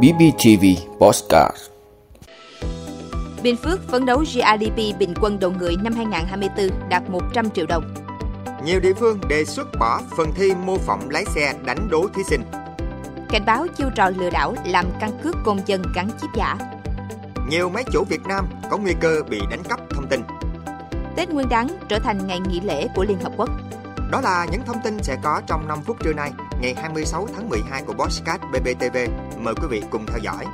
BBTV Postcard Bình Phước phấn đấu GRDP bình quân đầu người năm 2024 đạt 100 triệu đồng. Nhiều địa phương đề xuất bỏ phần thi mô phỏng lái xe đánh đố thí sinh. Cảnh báo chiêu trò lừa đảo làm căn cước công dân gắn chip giả. Nhiều máy chủ Việt Nam có nguy cơ bị đánh cắp thông tin. Tết Nguyên đán trở thành ngày nghỉ lễ của Liên Hợp Quốc. Đó là những thông tin sẽ có trong 5 phút trưa nay, ngày 26 tháng 12 của Bosscat BBTV. Mời quý vị cùng theo dõi.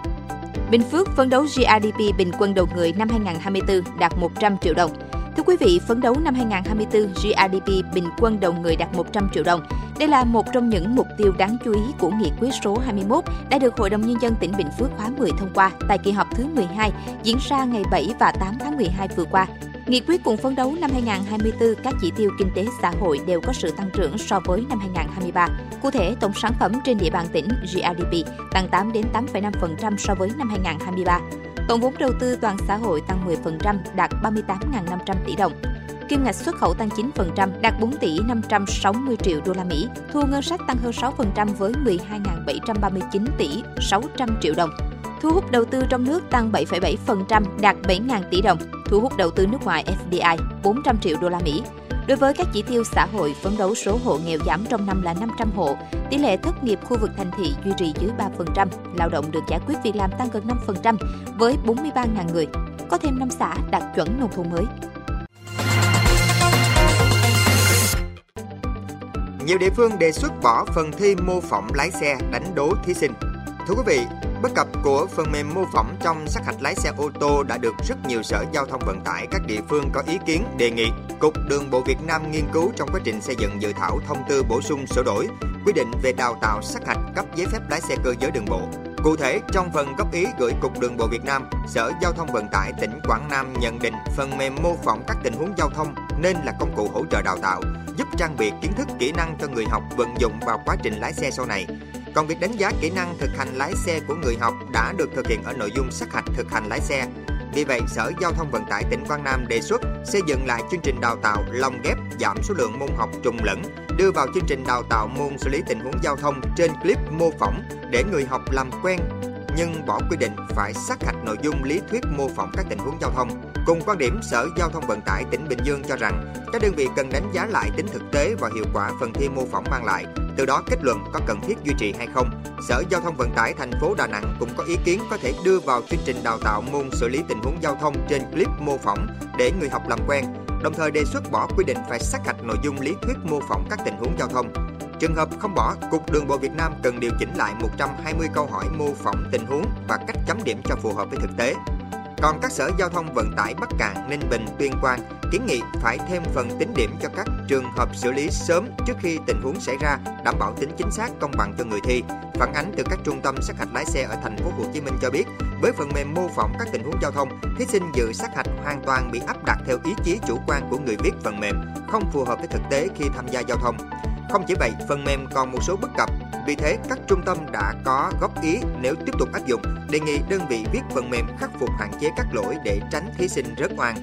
Bình Phước phấn đấu GRDP bình quân đầu người năm 2024 đạt 100 triệu đồng. Thưa quý vị, phấn đấu năm 2024 GRDP bình quân đầu người đạt 100 triệu đồng. Đây là một trong những mục tiêu đáng chú ý của nghị quyết số 21 đã được Hội đồng Nhân dân tỉnh Bình Phước khóa 10 thông qua tại kỳ họp thứ 12 diễn ra ngày 7 và 8 tháng 12 vừa qua. Nghị quyết cùng phấn đấu năm 2024 các chỉ tiêu kinh tế xã hội đều có sự tăng trưởng so với năm 2023. Cụ thể, tổng sản phẩm trên địa bàn tỉnh GRDP tăng 8 đến 8,5% so với năm 2023. Tổng vốn đầu tư toàn xã hội tăng 10%, đạt 38.500 tỷ đồng. Kim ngạch xuất khẩu tăng 9%, đạt 4 tỷ 560 triệu đô la Mỹ. Thu ngân sách tăng hơn 6% với 12.739 tỷ 600 triệu đồng. Thu hút đầu tư trong nước tăng 7,7%, đạt 7.000 tỷ đồng. Thu hút đầu tư nước ngoài FDI 400 triệu đô la Mỹ. Đối với các chỉ tiêu xã hội, phấn đấu số hộ nghèo giảm trong năm là 500 hộ, tỷ lệ thất nghiệp khu vực thành thị duy trì dưới 3%, lao động được giải quyết việc làm tăng gần 5% với 43.000 người. Có thêm 5 xã đạt chuẩn nông thôn mới. Nhiều địa phương đề xuất bỏ phần thi mô phỏng lái xe đánh đố thí sinh. Thưa quý vị, bất cập của phần mềm mô phỏng trong sát hạch lái xe ô tô đã được rất nhiều sở giao thông vận tải các địa phương có ý kiến đề nghị Cục Đường bộ Việt Nam nghiên cứu trong quá trình xây dựng dự thảo thông tư bổ sung sửa đổi quy định về đào tạo sát hạch cấp giấy phép lái xe cơ giới đường bộ. Cụ thể, trong phần góp ý gửi Cục Đường bộ Việt Nam, Sở Giao thông Vận tải tỉnh Quảng Nam nhận định phần mềm mô phỏng các tình huống giao thông nên là công cụ hỗ trợ đào tạo, giúp trang bị kiến thức kỹ năng cho người học vận dụng vào quá trình lái xe sau này. Còn việc đánh giá kỹ năng thực hành lái xe của người học đã được thực hiện ở nội dung sát hạch thực hành lái xe. Vì vậy, Sở Giao thông Vận tải tỉnh Quảng Nam đề xuất xây dựng lại chương trình đào tạo lồng ghép giảm số lượng môn học trùng lẫn, đưa vào chương trình đào tạo môn xử lý tình huống giao thông trên clip mô phỏng để người học làm quen nhưng bỏ quy định phải sát hạch nội dung lý thuyết mô phỏng các tình huống giao thông. Cùng quan điểm, Sở Giao thông Vận tải tỉnh Bình Dương cho rằng các đơn vị cần đánh giá lại tính thực tế và hiệu quả phần thi mô phỏng mang lại, từ đó kết luận có cần thiết duy trì hay không. Sở Giao thông Vận tải thành phố Đà Nẵng cũng có ý kiến có thể đưa vào chương trình đào tạo môn xử lý tình huống giao thông trên clip mô phỏng để người học làm quen, đồng thời đề xuất bỏ quy định phải sát hạch nội dung lý thuyết mô phỏng các tình huống giao thông. Trường hợp không bỏ, Cục Đường bộ Việt Nam cần điều chỉnh lại 120 câu hỏi mô phỏng tình huống và cách chấm điểm cho phù hợp với thực tế. Còn các sở giao thông vận tải Bắc Cạn, Ninh Bình, Tuyên Quang kiến nghị phải thêm phần tính điểm cho các trường hợp xử lý sớm trước khi tình huống xảy ra, đảm bảo tính chính xác công bằng cho người thi. Phản ánh từ các trung tâm sát hạch lái xe ở thành phố Hồ Chí Minh cho biết, với phần mềm mô phỏng các tình huống giao thông, thí sinh dự sát hạch hoàn toàn bị áp đặt theo ý chí chủ quan của người viết phần mềm, không phù hợp với thực tế khi tham gia giao thông. Không chỉ vậy, phần mềm còn một số bất cập. Vì thế, các trung tâm đã có góp ý nếu tiếp tục áp dụng, đề nghị đơn vị viết phần mềm khắc phục hạn chế các lỗi để tránh thí sinh rớt oan.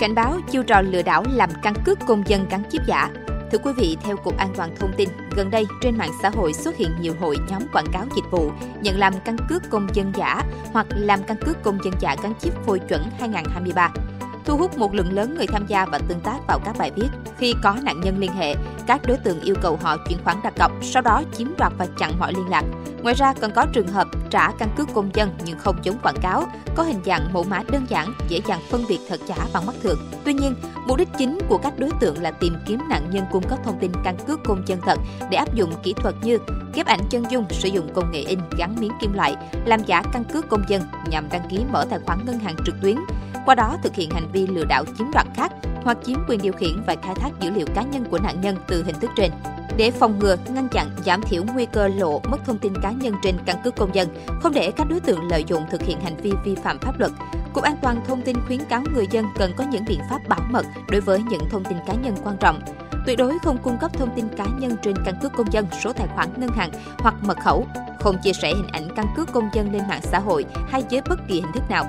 Cảnh báo chiêu trò lừa đảo làm căn cước công dân gắn chip giả. Thưa quý vị, theo Cục An toàn Thông tin, gần đây trên mạng xã hội xuất hiện nhiều hội nhóm quảng cáo dịch vụ nhận làm căn cước công dân giả hoặc làm căn cước công dân giả gắn chip phôi chuẩn 2023 thu hút một lượng lớn người tham gia và tương tác vào các bài viết. Khi có nạn nhân liên hệ, các đối tượng yêu cầu họ chuyển khoản đặt cọc, sau đó chiếm đoạt và chặn mọi liên lạc. Ngoài ra còn có trường hợp trả căn cước công dân nhưng không chống quảng cáo, có hình dạng mẫu mã đơn giản, dễ dàng phân biệt thật giả bằng mắt thường. Tuy nhiên, mục đích chính của các đối tượng là tìm kiếm nạn nhân cung cấp thông tin căn cước công dân thật để áp dụng kỹ thuật như ghép ảnh chân dung, sử dụng công nghệ in gắn miếng kim loại, làm giả căn cước công dân nhằm đăng ký mở tài khoản ngân hàng trực tuyến, qua đó thực hiện hành vi lừa đảo chiếm đoạt khác hoặc chiếm quyền điều khiển và khai thác dữ liệu cá nhân của nạn nhân từ hình thức trên. Để phòng ngừa, ngăn chặn, giảm thiểu nguy cơ lộ mất thông tin cá nhân trên căn cước công dân, không để các đối tượng lợi dụng thực hiện hành vi vi phạm pháp luật, Cục An toàn thông tin khuyến cáo người dân cần có những biện pháp bảo mật đối với những thông tin cá nhân quan trọng. Tuyệt đối không cung cấp thông tin cá nhân trên căn cước công dân, số tài khoản ngân hàng hoặc mật khẩu, không chia sẻ hình ảnh căn cước công dân lên mạng xã hội hay dưới bất kỳ hình thức nào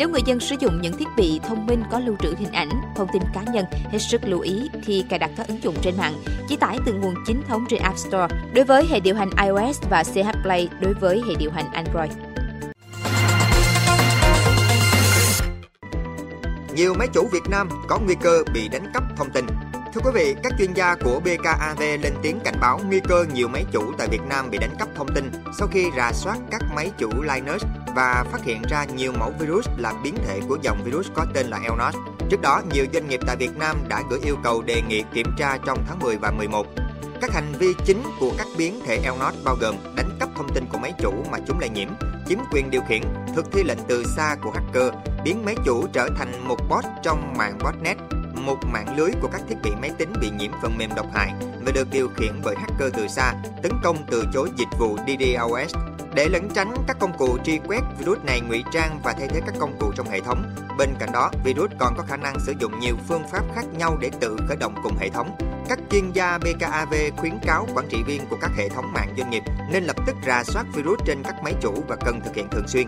nếu người dân sử dụng những thiết bị thông minh có lưu trữ hình ảnh, thông tin cá nhân, hết sức lưu ý khi cài đặt các ứng dụng trên mạng, chỉ tải từ nguồn chính thống trên App Store đối với hệ điều hành iOS và CH Play đối với hệ điều hành Android. Nhiều máy chủ Việt Nam có nguy cơ bị đánh cắp thông tin. Thưa quý vị, các chuyên gia của BKAV lên tiếng cảnh báo nguy cơ nhiều máy chủ tại Việt Nam bị đánh cắp thông tin sau khi rà soát các máy chủ Linux và phát hiện ra nhiều mẫu virus là biến thể của dòng virus có tên là ELNOS. Trước đó, nhiều doanh nghiệp tại Việt Nam đã gửi yêu cầu đề nghị kiểm tra trong tháng 10 và 11. Các hành vi chính của các biến thể ELNOS bao gồm đánh cắp thông tin của máy chủ mà chúng lây nhiễm, chiếm quyền điều khiển, thực thi lệnh từ xa của hacker, biến máy chủ trở thành một bot trong mạng botnet, một mạng lưới của các thiết bị máy tính bị nhiễm phần mềm độc hại và được điều khiển bởi hacker từ xa, tấn công từ chối dịch vụ DDoS để lẩn tránh các công cụ truy quét, virus này ngụy trang và thay thế các công cụ trong hệ thống. Bên cạnh đó, virus còn có khả năng sử dụng nhiều phương pháp khác nhau để tự khởi động cùng hệ thống. Các chuyên gia BKAV khuyến cáo quản trị viên của các hệ thống mạng doanh nghiệp nên lập tức rà soát virus trên các máy chủ và cần thực hiện thường xuyên.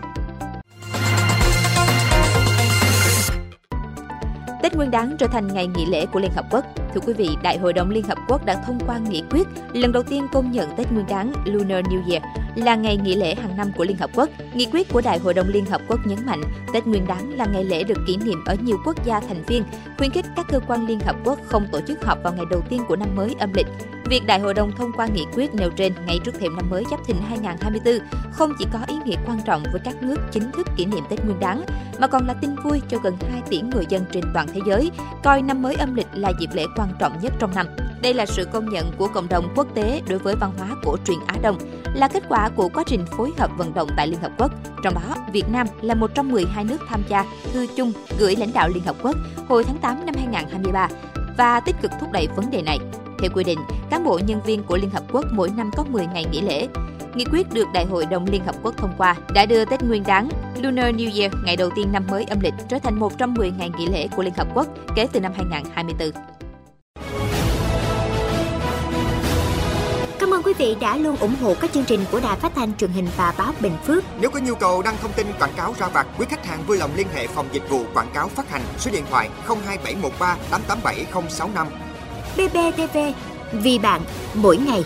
Tết Nguyên đán trở thành ngày nghỉ lễ của Liên Hợp Quốc. Thưa quý vị, Đại hội đồng Liên Hợp Quốc đã thông qua nghị quyết lần đầu tiên công nhận Tết Nguyên đán Lunar New Year là ngày nghỉ lễ hàng năm của Liên Hợp Quốc. Nghị quyết của Đại hội đồng Liên Hợp Quốc nhấn mạnh Tết Nguyên đán là ngày lễ được kỷ niệm ở nhiều quốc gia thành viên, khuyến khích các cơ quan Liên Hợp Quốc không tổ chức họp vào ngày đầu tiên của năm mới âm lịch. Việc Đại hội đồng thông qua nghị quyết nêu trên ngay trước thềm năm mới Giáp Thìn 2024 không chỉ có nghĩa quan trọng với các nước chính thức kỷ niệm Tết Nguyên đán, mà còn là tin vui cho gần 2 tỷ người dân trên toàn thế giới, coi năm mới âm lịch là dịp lễ quan trọng nhất trong năm. Đây là sự công nhận của cộng đồng quốc tế đối với văn hóa cổ truyền Á Đông, là kết quả của quá trình phối hợp vận động tại Liên Hợp Quốc. Trong đó, Việt Nam là một trong 12 nước tham gia thư chung gửi lãnh đạo Liên Hợp Quốc hồi tháng 8 năm 2023 và tích cực thúc đẩy vấn đề này. Theo quy định, cán bộ nhân viên của Liên Hợp Quốc mỗi năm có 10 ngày nghỉ lễ. Nghị quyết được Đại hội đồng Liên Hợp Quốc thông qua đã đưa Tết Nguyên đán Lunar New Year, ngày đầu tiên năm mới âm lịch, trở thành một trong 10 ngày nghỉ lễ của Liên Hợp Quốc kể từ năm 2024. Cảm ơn quý vị đã luôn ủng hộ các chương trình của Đài Phát thanh truyền hình và báo Bình Phước. Nếu có nhu cầu đăng thông tin quảng cáo ra vặt, quý khách hàng vui lòng liên hệ phòng dịch vụ quảng cáo phát hành số điện thoại 02713 887065. BBTV, vì bạn, mỗi ngày.